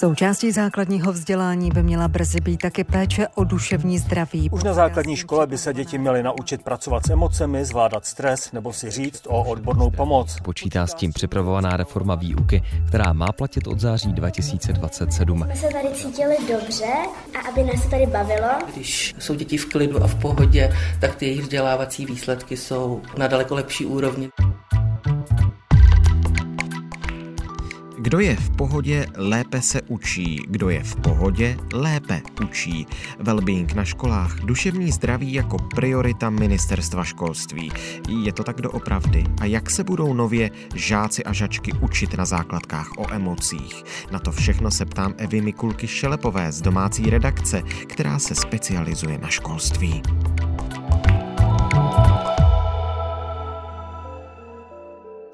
Součástí základního vzdělání by měla brzy být taky péče o duševní zdraví. Už na základní škole by se děti měly naučit pracovat s emocemi, zvládat stres nebo si říct o odbornou pomoc. Počítá s tím připravovaná reforma výuky, která má platit od září 2027. My se tady cítili dobře a aby nás tady bavilo. Když jsou děti v klidu a v pohodě, tak ty jejich vzdělávací výsledky jsou na daleko lepší úrovni. Kdo je v pohodě, lépe se učí. Kdo je v pohodě, lépe učí. Wellbeing na školách, duševní zdraví jako priorita ministerstva školství. Je to tak doopravdy? A jak se budou nově žáci a žačky učit na základkách o emocích? Na to všechno se ptám Evy Mikulky Šelepové z domácí redakce, která se specializuje na školství.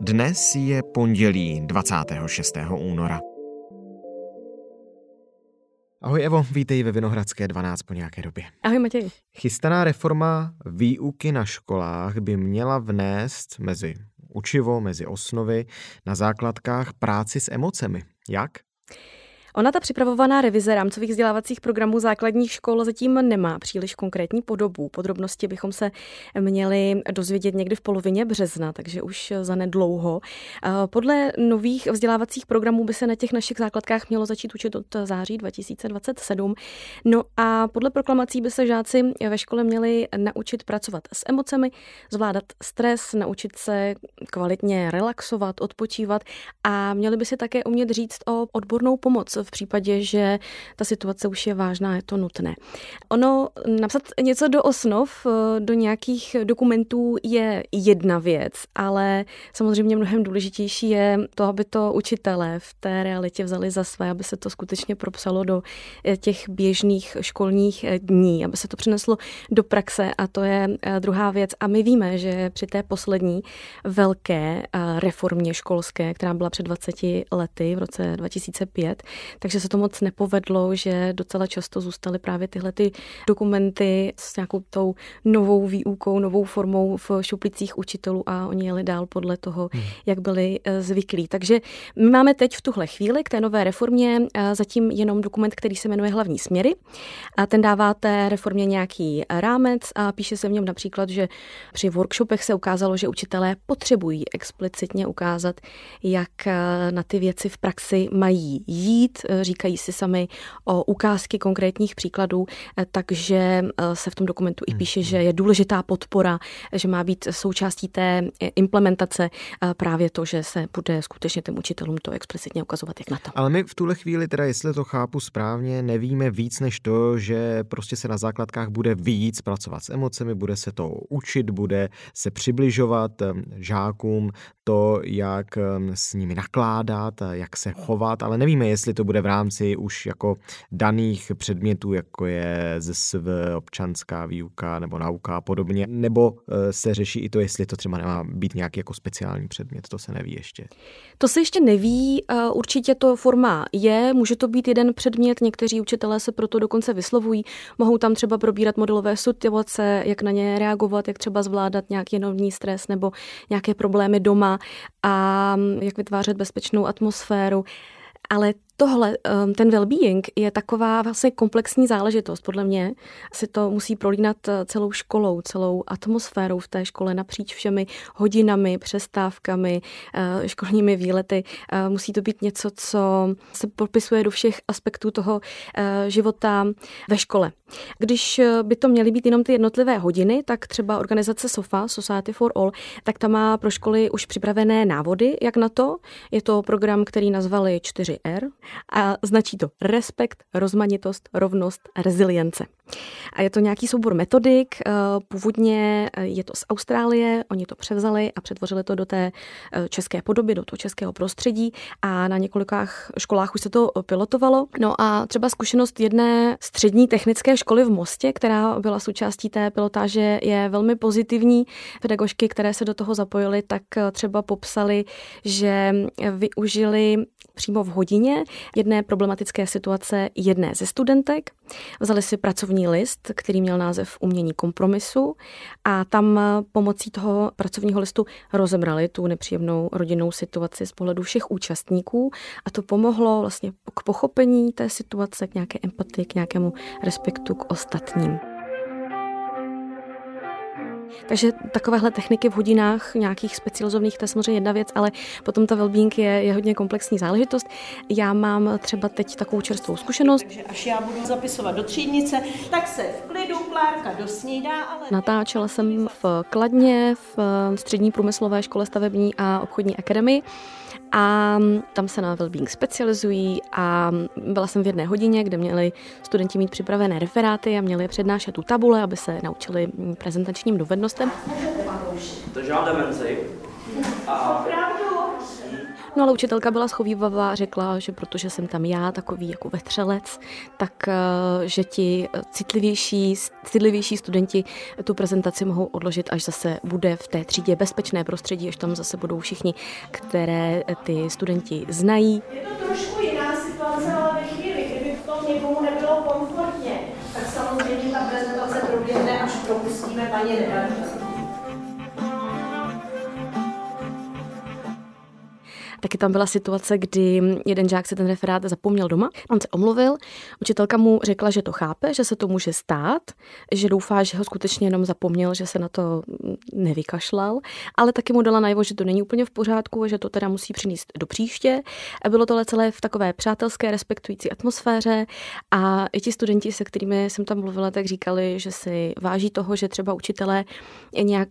Dnes je pondělí 26. února. Ahoj Evo, vítej ve Vinohradské 12 po nějaké době. Ahoj Matěj. Chystaná reforma výuky na školách by měla vnést mezi učivo, mezi osnovy na základkách práci s emocemi. Jak? Ona ta připravovaná revize rámcových vzdělávacích programů základních škol zatím nemá příliš konkrétní podobu. Podrobnosti bychom se měli dozvědět někdy v polovině března, takže už za nedlouho. Podle nových vzdělávacích programů by se na těch našich základkách mělo začít učit od září 2027. No a podle proklamací by se žáci ve škole měli naučit pracovat s emocemi, zvládat stres, naučit se kvalitně relaxovat, odpočívat a měli by si také umět říct o odbornou pomoc v případě, že ta situace už je vážná, je to nutné. Ono napsat něco do osnov, eh, do nějakých dokumentů je jedna věc, ale samozřejmě mnohem důležitější je to, aby to učitelé v té realitě vzali za své, aby se to skutečně propsalo do eh, těch běžných školních eh, dní, aby se to přineslo do praxe a to je druhá věc. A my víme, že při té poslední velké reformě školské, která byla před 20 lety v roce 2005, takže se to moc nepovedlo, že docela často zůstaly právě tyhle ty dokumenty s nějakou tou novou výukou, novou formou v šuplicích učitelů a oni jeli dál podle toho, hmm. jak byli eh, zvyklí. Takže my máme teď v tuhle chvíli k té nové reformě eh, zatím jenom dokument, který se jmenuje Hlavní směry. A ten dává té reformě nějaký rámec a píše se v něm například, že při workshopech se ukázalo, že učitelé potřebují explicitně ukázat, jak eh, na ty věci v praxi mají jít, říkají si sami o ukázky konkrétních příkladů, eh, takže eh, se v tom dokumentu i píše, že je důležitá podpora, že má být součástí té eh, implementace právě to, že se bude skutečně těm učitelům to explicitně ukazovat, jak na to. Ale my v tuhle chvíli, teda jestli to chápu správně, nevíme víc než to, že prostě se na základkách bude víc pracovat s emocemi, bude se to učit, bude se přibližovat žákům to, jak s nimi nakládat, jak se chovat, ale nevíme, jestli to bude v rámci už jako daných předmětů, jako je ZSV, občanská výuka nebo nauka a podobně, nebo eh, se řeší i to, jestli to třeba nemá být nějaký jako speciální předmět, to se neví ještě. To se ještě neví, eh, určitě to forma je, může to být jeden předmět, někteří učitelé se proto dokonce vyslovují, mohou tam třeba probírat modelové situace, jak na ně reagovat, jak třeba zvládat nějaký nový stres nebo nějaké problémy doma a mm, jak vytvářet bezpečnou atmosféru. Ale tohle, ehm, ten well-being je taková vlastně komplexní záležitost. Podle mě si to musí prolínat eh, celou školou, celou atmosférou v té škole napříč všemi hodinami, přestávkami, eh, školními výlety. Eh, musí to být něco, co se popisuje do všech aspektů toho života ve škole. Když by to měly být jenom ty jednotlivé hodiny, tak třeba organizace SOFA, Society for All, tak ta má pro školy už připravené návody, jak na to. Je to program, který nazvali 4R, a značí to respekt, rozmanitost, rovnost rezilience. A je to nějaký soubor metodik, eh, původně eh, je to z Austrálie, oni to převzali a přetvořili to do té eh, české podoby, do toho českého prostředí a na několika školách už se to pilotovalo. No a třeba zkušenost jedné střední technické školy v Mostě, která byla součástí té pilotáže, je velmi pozitivní. Pedagožky, které se do toho zapojily, tak třeba popsali, že využili přímo v hodině jedné problematické situace jedné ze studentek. Vzali si pracovní list, který měl název Umění kompromisu a tam pomocí toho pracovního listu rozebrali tu nepříjemnou rodinnou situaci z pohledu všech účastníků a to pomohlo vlastně k pochopení té situace, k nějaké empatii, k nějakému respektu k ostatním. Takže takovéhle techniky v hodinách nějakých specializovaných, to je samozřejmě jedna věc, ale potom ta wellbeing je, je hodně komplexní záležitost. Já mám třeba teď takovou čerstvou zkušenost. Takže až já budu zapisovat do třídnice, tak se v klidu Klárka dosnídá, ale... Natáčela jsem v Kladně, v střední průmyslové škole stavební a obchodní akademii a tam se na wellbeing specializují a byla jsem v jedné hodině, kde měli studenti mít připravené referáty a měli přednášet tu tabule, aby se naučili prezentačním dovednostem. To žádná demenci. A No ale učitelka byla schovývavá a řekla, že protože jsem tam já, takový jako vetřelec, tak eh, že ti citlivější, citlivější studenti tu prezentaci mohou odložit, až zase bude v té třídě bezpečné prostředí, až tam zase budou všichni, které ty studenti znají. Je to trošku jiná situace, ale ve chvíli, kdyby v tom někomu nebylo komfortně, tak samozřejmě ta prezentace proběhne, až propustíme paní redaktorku. Taky tam byla situace, kdy jeden žák se ten referát zapomněl doma, on se omluvil, učitelka mu řekla, že to chápe, že se to může stát, že doufá, že ho skutečně jenom zapomněl, že se na to nevykašlal, ale taky mu dala najevo, že to není úplně v pořádku, že to teda musí přinést do příště. Bylo to celé v takové přátelské, respektující atmosféře. A i ti studenti, se kterými jsem tam mluvila, tak říkali, že si váží toho, že třeba učitelé nějak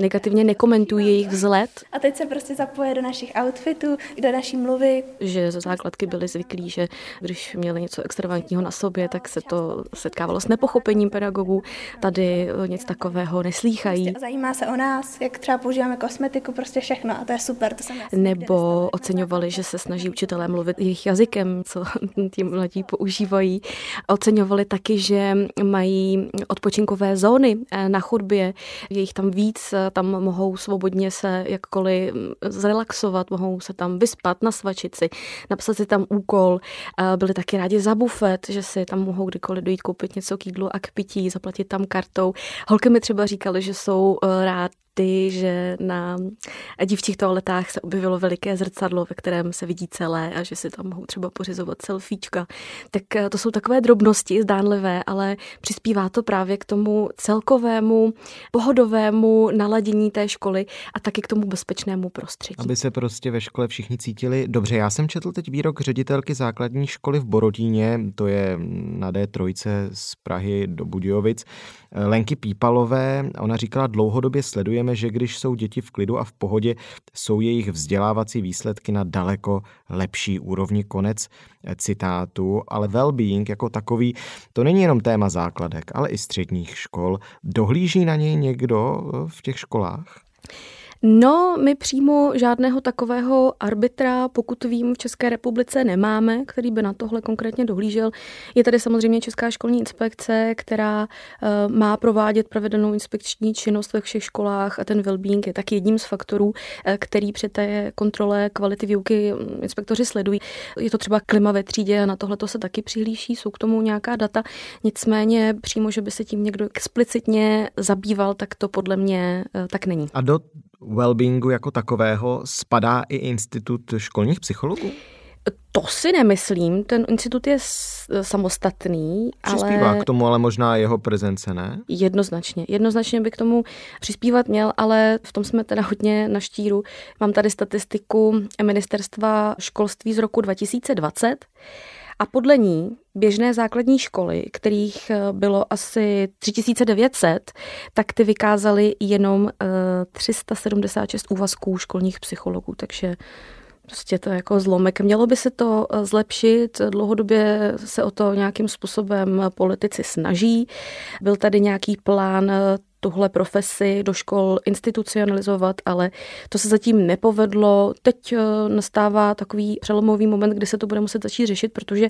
negativně nekomentují jejich vzhled. A teď se prostě zapoje do našich outfitů, do naší mluvy. Že ze základky byli zvyklí, že když měli něco extravagantního na sobě, tak se to setkávalo s nepochopením pedagogů. Tady nic takového neslýchají. Prostě zajímá se o nás, jak třeba používáme kosmetiku, prostě všechno a to je super. To jsem Nebo oceňovali, že se snaží učitelé mluvit jejich jazykem, co ti mladí používají. Oceňovali taky, že mají odpočinkové zóny eh, na chodbě, jejich tam víc, eh, tam mohou svobodně se jakkoliv mm, zrelaxovat, mohou se tam vyspat na svačici, napsat si tam úkol, eh, byli taky rádi za bufet, že si tam mohou kdykoliv dojít koupit něco k jídlu a k pití, zaplatit tam kartou. Holky mi třeba říkali, že jsou eh, rád ty, že na dívčích toaletách se objevilo veliké zrcadlo, ve kterém se vidí celé a že si tam mohou třeba pořizovat selfiečka. Tak eh, to jsou takové drobnosti, zdánlivé, ale přispívá to právě k tomu celkovému pohodovému naladění té školy a taky k tomu bezpečnému prostředí. Aby se prostě ve škole všichni cítili dobře. Já jsem četl teď výrok ředitelky základní školy v Borodíně, to je na D3 z Prahy do Budějovic, Lenky Pípalové. Ona říkala, dlouhodobě sledujeme, že když jsou děti v klidu a v pohodě, jsou jejich vzdělávací výsledky na daleko lepší úrovni. Konec citátu, ale well-being jako takový, to není jenom téma základek, ale i středních škol. Dohlíží na něj někdo v těch školách? No, my přímo žádného takového arbitra, pokud vím, v České republice nemáme, který by na tohle konkrétně dohlížel. Je tady samozřejmě Česká školní inspekce, která uh, má provádět pravidelnou inspekční činnost ve všech školách a ten well-being je taky jedním z faktorů, uh, který při té kontrole kvality výuky mm, inspektoři sledují. Je to třeba klima ve třídě a na tohle to se taky přihlíší, jsou k tomu nějaká data. Nicméně přímo, že by se tím někdo explicitně zabýval, tak to podle mě uh, tak není. A do wellbeingu jako takového spadá i institut školních psychologů? To si nemyslím, ten institut je samostatný. Přispívá ale... k tomu ale možná jeho prezence, ne? Jednoznačně. Jednoznačně by k tomu přispívat měl, ale v tom jsme teda hodně na štíru. Mám tady statistiku ministerstva školství z roku 2020 a podle ní běžné základní školy, kterých eh, bylo asi 3900, tak ty vykázaly jenom 376 eh, úvazků školních psychologů, takže prostě to je jako zlomek. Mělo by se to eh, zlepšit, dlouhodobě se o to nějakým způsobem politici snaží. Byl tady nějaký plán tuhle profesi do škol institucionalizovat, ale to se zatím nepovedlo. Teď eh, nastává takový přelomový moment, kdy se to bude muset začít řešit, protože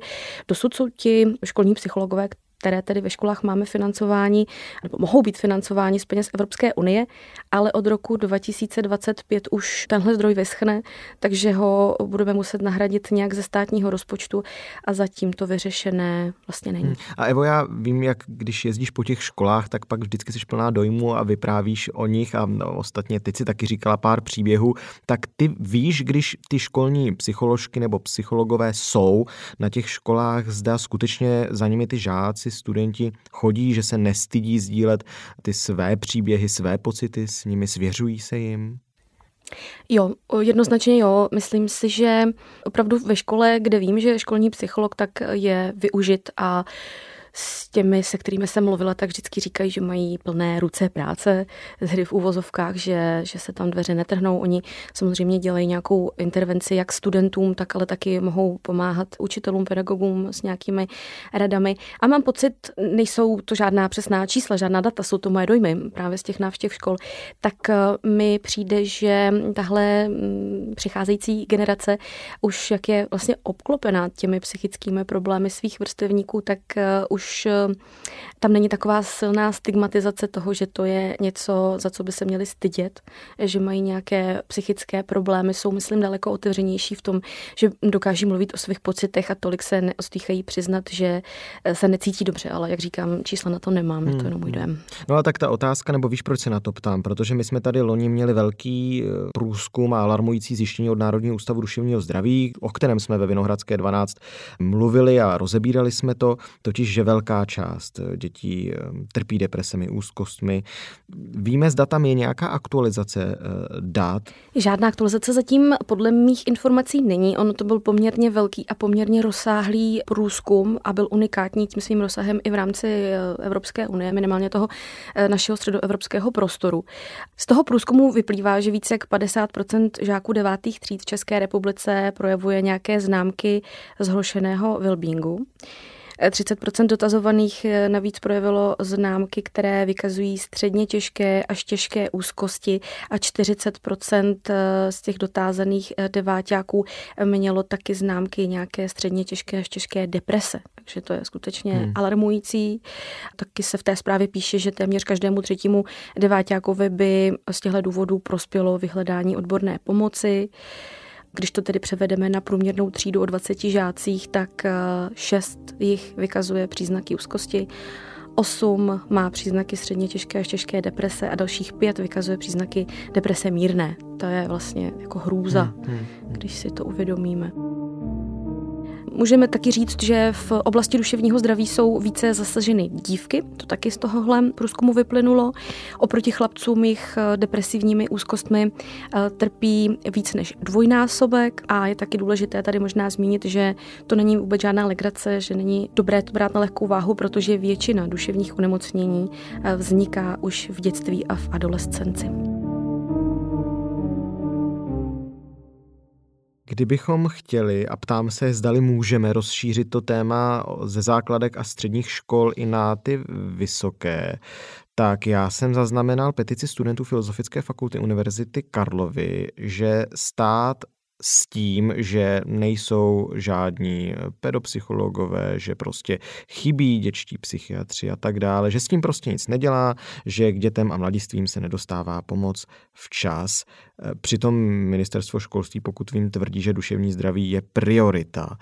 dosud jsou ti školní psychologové, které tedy ve školách máme financování, nebo mohou být financováni z peněz Evropské unie, ale od roku 2025 už tenhle zdroj vyschne, takže ho budeme muset nahradit nějak ze státního rozpočtu a zatím to vyřešené vlastně není. Hmm. A Evo, já vím, jak když jezdíš po těch školách, tak pak vždycky jsi plná dojmu a vyprávíš o nich a no, ostatně ty si taky říkala pár příběhů, tak ty víš, když ty školní psycholožky nebo psychologové jsou na těch školách, zda skutečně za nimi ty žáci, studenti chodí, že se nestydí sdílet ty své příběhy, své pocity s nimi, svěřují se jim? Jo, jednoznačně jo. Myslím si, že opravdu ve škole, kde vím, že školní psycholog, tak je využit a s těmi, se kterými jsem mluvila, tak vždycky říkají, že mají plné ruce práce, hry v úvozovkách, že, že se tam dveře netrhnou. Oni samozřejmě dělají nějakou intervenci jak studentům, tak ale taky mohou pomáhat učitelům, pedagogům s nějakými radami. A mám pocit, nejsou to žádná přesná čísla, žádná data, jsou to moje dojmy právě z těch návštěv škol, tak eh, mi přijde, že tahle mm, přicházející generace už jak je vlastně obklopená těmi psychickými problémy svých vrstevníků, tak eh, už už eh, tam není taková silná stigmatizace toho, že to je něco, za co by se měli stydět, že mají nějaké psychické problémy, jsou, myslím, daleko otevřenější v tom, že dokáží mluvit o svých pocitech a tolik se neostýchají přiznat, že eh, se necítí dobře, ale jak říkám, čísla na to nemám, je to jenom můj hmm. dojem. No a tak ta otázka, nebo víš, proč se na to ptám? Protože my jsme tady loni měli velký eh, průzkum a alarmující zjištění od Národního ústavu duševního zdraví, o kterém jsme ve Vinohradské 12 mluvili a rozebírali jsme to, totiž, že velká část eh, dětí eh, trpí depresemi, úzkostmi. Víme, zda tam je nějaká aktualizace eh, dát? Žádná aktualizace zatím podle mých informací není. Ono to byl poměrně velký a poměrně rozsáhlý průzkum a byl unikátní tím svým rozsahem i v rámci Evropské unie, minimálně toho našeho středoevropského prostoru. Z toho průzkumu vyplývá, že více jak 50% žáků devátých tříd v České republice projevuje nějaké známky zhoršeného wellbeingu. 30% dotazovaných eh, navíc projevilo známky, které vykazují středně těžké až těžké úzkosti a 40 eh, z těch dotázaných eh, deváťáků mělo taky známky nějaké středně těžké až těžké deprese. Takže to je skutečně hmm. alarmující. Taky se v té zprávě píše, že téměř každému třetímu deváťákovi by z těchto důvodů prospělo vyhledání odborné pomoci. Když to tedy převedeme na průměrnou třídu o 20 žácích, tak 6 eh, jich vykazuje příznaky úzkosti, 8 má příznaky středně těžké až těžké deprese a dalších 5 vykazuje příznaky deprese mírné. To je vlastně jako hrůza, hmm, hmm, hmm. když si to uvědomíme. Můžeme taky říct, že v oblasti duševního zdraví jsou více zasaženy dívky, to taky z tohohle průzkumu vyplynulo. Oproti chlapcům jich eh, depresivními úzkostmi eh, trpí víc než dvojnásobek a je taky důležité tady možná zmínit, že to není vůbec žádná legrace, že není dobré to brát na lehkou váhu, protože většina duševních onemocnění eh, vzniká už v dětství a v adolescenci. Kdybychom chtěli, a ptám se, zdali můžeme rozšířit to téma ze základek a středních škol i na ty vysoké, tak já jsem zaznamenal petici studentů Filozofické fakulty Univerzity Karlovy, že stát s tím, že nejsou žádní pedopsychologové, že prostě chybí dětští psychiatři a tak dále, že s tím prostě nic nedělá, že k dětem a mladistvím se nedostává pomoc včas. Přitom ministerstvo školství, pokud vím, tvrdí, že duševní zdraví je priorita.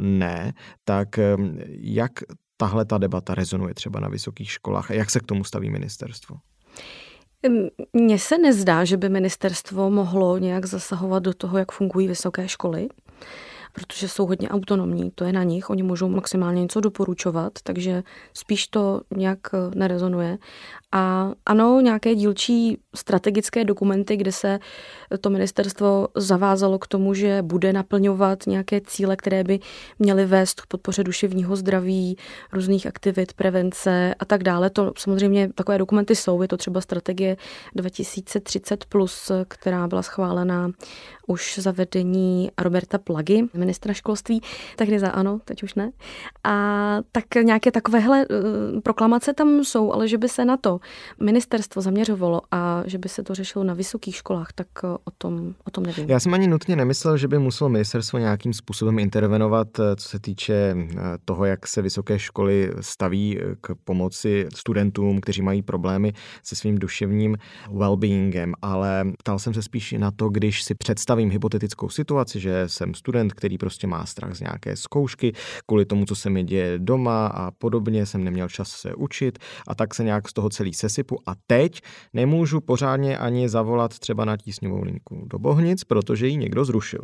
Ne, tak jak tahle ta debata rezonuje třeba na vysokých školách a jak se k tomu staví ministerstvo? Mně se nezdá, že by ministerstvo mohlo nějak zasahovat do toho, jak fungují vysoké školy protože jsou hodně autonomní, to je na nich, oni můžou maximálně něco doporučovat, takže spíš to nějak eh, nerezonuje. A ano, nějaké dílčí strategické dokumenty, kde se to ministerstvo zavázalo k tomu, že bude naplňovat nějaké cíle, které by měly vést k podpoře duševního zdraví, různých aktivit, prevence a tak dále. To samozřejmě takové dokumenty jsou, je to třeba strategie 2030+, která byla schválena už za vedení Roberta Plagy, ministra školství, tehdy za ano, teď už ne. A tak nějaké takovéhle uh, proklamace tam jsou, ale že by se na to ministerstvo zaměřovalo a že by se to řešilo na vysokých školách, tak uh, o tom, o tom nevím. Já jsem ani nutně nemyslel, že by muselo ministerstvo nějakým způsobem intervenovat, co se týče toho, jak se vysoké školy staví k pomoci studentům, kteří mají problémy se svým duševním well-beingem, ale ptal jsem se spíš na to, když si představím hypotetickou situaci, že jsem student, který prostě má strach z nějaké zkoušky, kvůli tomu, co se mi děje doma a podobně, jsem neměl čas se učit a tak se nějak z toho celý sesypu a teď nemůžu pořádně ani zavolat třeba na tísňovou linku do Bohnic, protože ji někdo zrušil.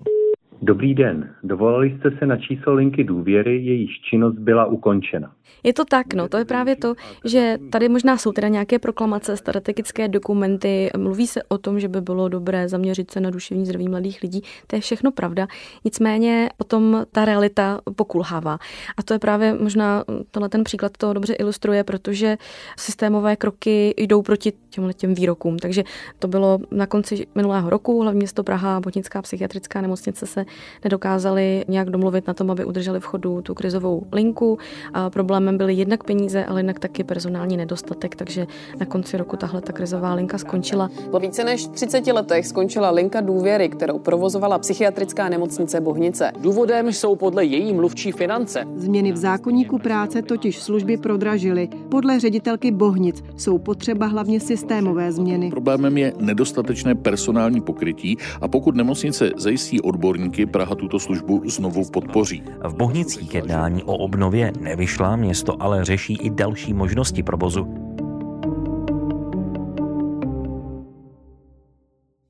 Dobrý den. Dovolali jste se na číslo linky důvěry, jejíž činnost byla ukončena. Je to tak, no, to je právě to, že tady možná jsou teda nějaké proklamace, strategické dokumenty, mluví se o tom, že by bylo dobré zaměřit se na duševní zdraví mladých lidí, to je všechno pravda, nicméně potom ta realita pokulhává. A to je právě možná, tenhle ten příklad to dobře ilustruje, protože systémové kroky jdou proti těmhle těm výrokům. Takže to bylo na konci minulého roku, hlavně město Praha, Botnická psychiatrická nemocnice se nedokázali nějak domluvit na tom, aby udrželi v chodu tu krizovou linku. A problémem byly jednak peníze, ale jednak taky personální nedostatek, takže na konci roku tahle ta krizová linka skončila. Po více než 30 letech skončila linka důvěry, kterou provozovala psychiatrická nemocnice Bohnice. Důvodem jsou podle její mluvčí finance. Změny v zákonníku práce totiž služby prodražily. Podle ředitelky Bohnic jsou potřeba hlavně systémové změny. Problémem je nedostatečné personální pokrytí a pokud nemocnice zajistí odborníky, roky Praha tuto službu znovu podpoří. V Bohnicích jednání o obnově nevyšla, město ale řeší i další možnosti provozu.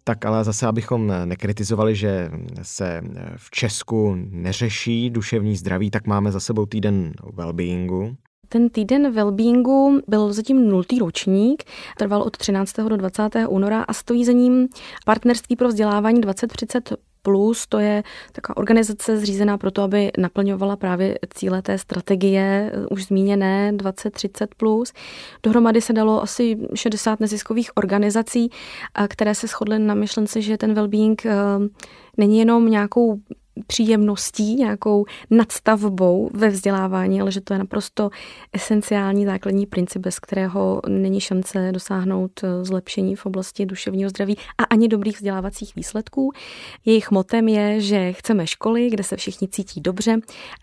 Tak ale zase, abychom nekritizovali, že se v Česku neřeší duševní zdraví, tak máme za sebou týden wellbeingu. Ten týden wellbeingu byl zatím nultý ročník, trval od 13. do 20. února a stojí za ním partnerství pro vzdělávání 2030 Plus to je taková organizace zřízená proto, aby naplňovala právě cíle té strategie eh, už zmíněné 2030 plus. Dohromady se dalo asi 60 neziskových organizací, které se shodly na myšlence, že ten well-being eh, není jenom nějakou příjemností, nějakou nadstavbou ve vzdělávání, ale že to je naprosto esenciální základní princip, bez kterého není šance dosáhnout eh, zlepšení v oblasti duševního zdraví a ani dobrých vzdělávacích výsledků. Jejich motem je, že chceme školy, kde se všichni cítí dobře,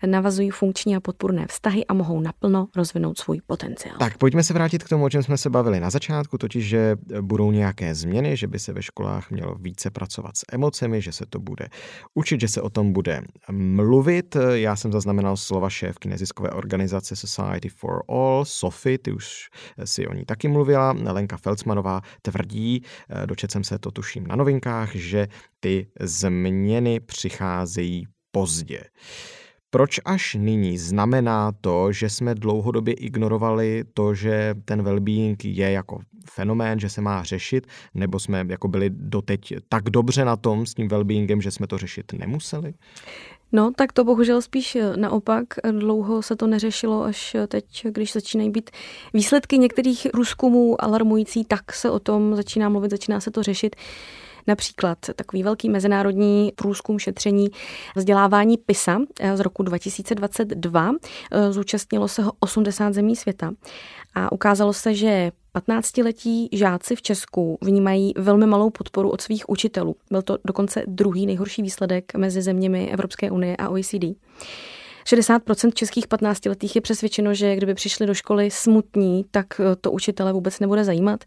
navazují funkční a podpůrné vztahy a mohou naplno rozvinout svůj potenciál. Tak pojďme se vrátit k tomu, o čem jsme se bavili na začátku, totiž, že budou nějaké změny, že by se ve školách mělo více pracovat s emocemi, že se to bude učit, že se o tom bude mluvit. Já jsem zaznamenal slova šéfky neziskové organizace Society for All, Sophie, ty už si o ní taky mluvila. Lenka Felcmanová tvrdí, dočet jsem se to tuším na novinkách, že ty změny přicházejí pozdě. Proč až nyní znamená to, že jsme dlouhodobě ignorovali to, že ten well-being je jako fenomén, že se má řešit, nebo jsme jako byli doteď tak dobře na tom s tím well-beingem, že jsme to řešit nemuseli? No, tak to bohužel spíš naopak. Dlouho se to neřešilo, až teď, když začínají být výsledky některých průzkumů alarmující, tak se o tom začíná mluvit, začíná se to řešit. Například takový velký mezinárodní průzkum šetření vzdělávání PISA eh, z roku 2022. Eh, zúčastnilo se ho 80 zemí světa a ukázalo se, že 15-letí žáci v Česku vnímají velmi malou podporu od svých učitelů. Byl to dokonce druhý nejhorší výsledek mezi zeměmi Evropské unie a OECD. 60% českých 15-letých je přesvědčeno, že kdyby přišli do školy smutní, tak eh, to učitele vůbec nebude zajímat.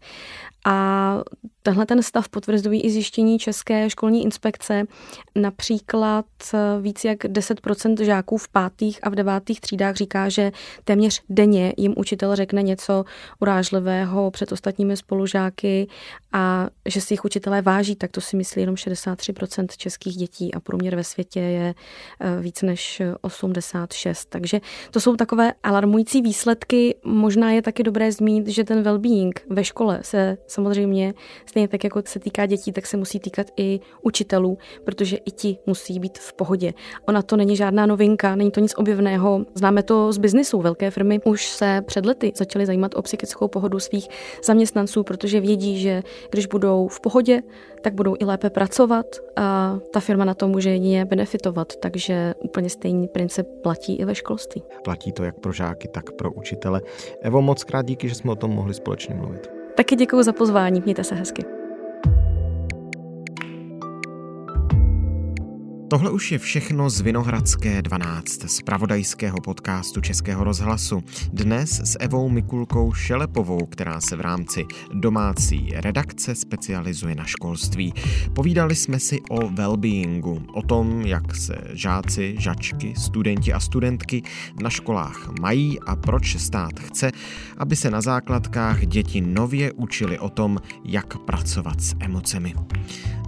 A tenhle ten stav potvrzují i zjištění České školní inspekce. Například víc jak 10% žáků v pátých a v devátých třídách říká, že téměř denně jim učitel řekne něco urážlivého před ostatními spolužáky a že si jich učitelé váží, tak to si myslí jenom 63% českých dětí a průměr ve světě je eh, víc než 80 86. Takže to jsou takové alarmující výsledky. Možná je taky dobré zmínit, že ten well-being ve škole se samozřejmě, stejně tak jako se týká dětí, tak se musí týkat i učitelů, protože i ti musí být v pohodě. Ona to není žádná novinka, není to nic objevného. Známe to z biznisu. Velké firmy už se před lety začaly zajímat o psychickou pohodu svých zaměstnanců, protože vědí, že když budou v pohodě, tak budou i lépe pracovat a ta firma na to může jedině benefitovat. Takže úplně stejný princip platí i ve školství. Platí to jak pro žáky, tak pro učitele. Evo, moc krát díky, že jsme o tom mohli společně mluvit. Taky děkuji za pozvání, mějte se hezky. Tohle už je všechno z Vinohradské 12, z pravodajského podcastu Českého rozhlasu. Dnes s Evou Mikulkou Šelepovou, která se v rámci domácí redakce specializuje na školství. Povídali jsme si o wellbeingu, o tom, jak se žáci, žačky, studenti a studentky na školách mají a proč stát chce, aby se na základkách děti nově učili o tom, jak pracovat s emocemi.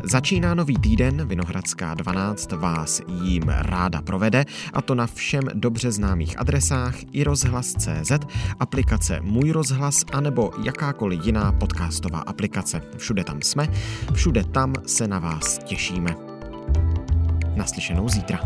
Začíná nový týden, Vinohradská 12 vás jím ráda provede, a to na všem dobře známých adresách i rozhlas.cz, aplikace Můj rozhlas anebo jakákoliv jiná podcastová aplikace. Všude tam jsme, všude tam se na vás těšíme. Naslyšenou zítra.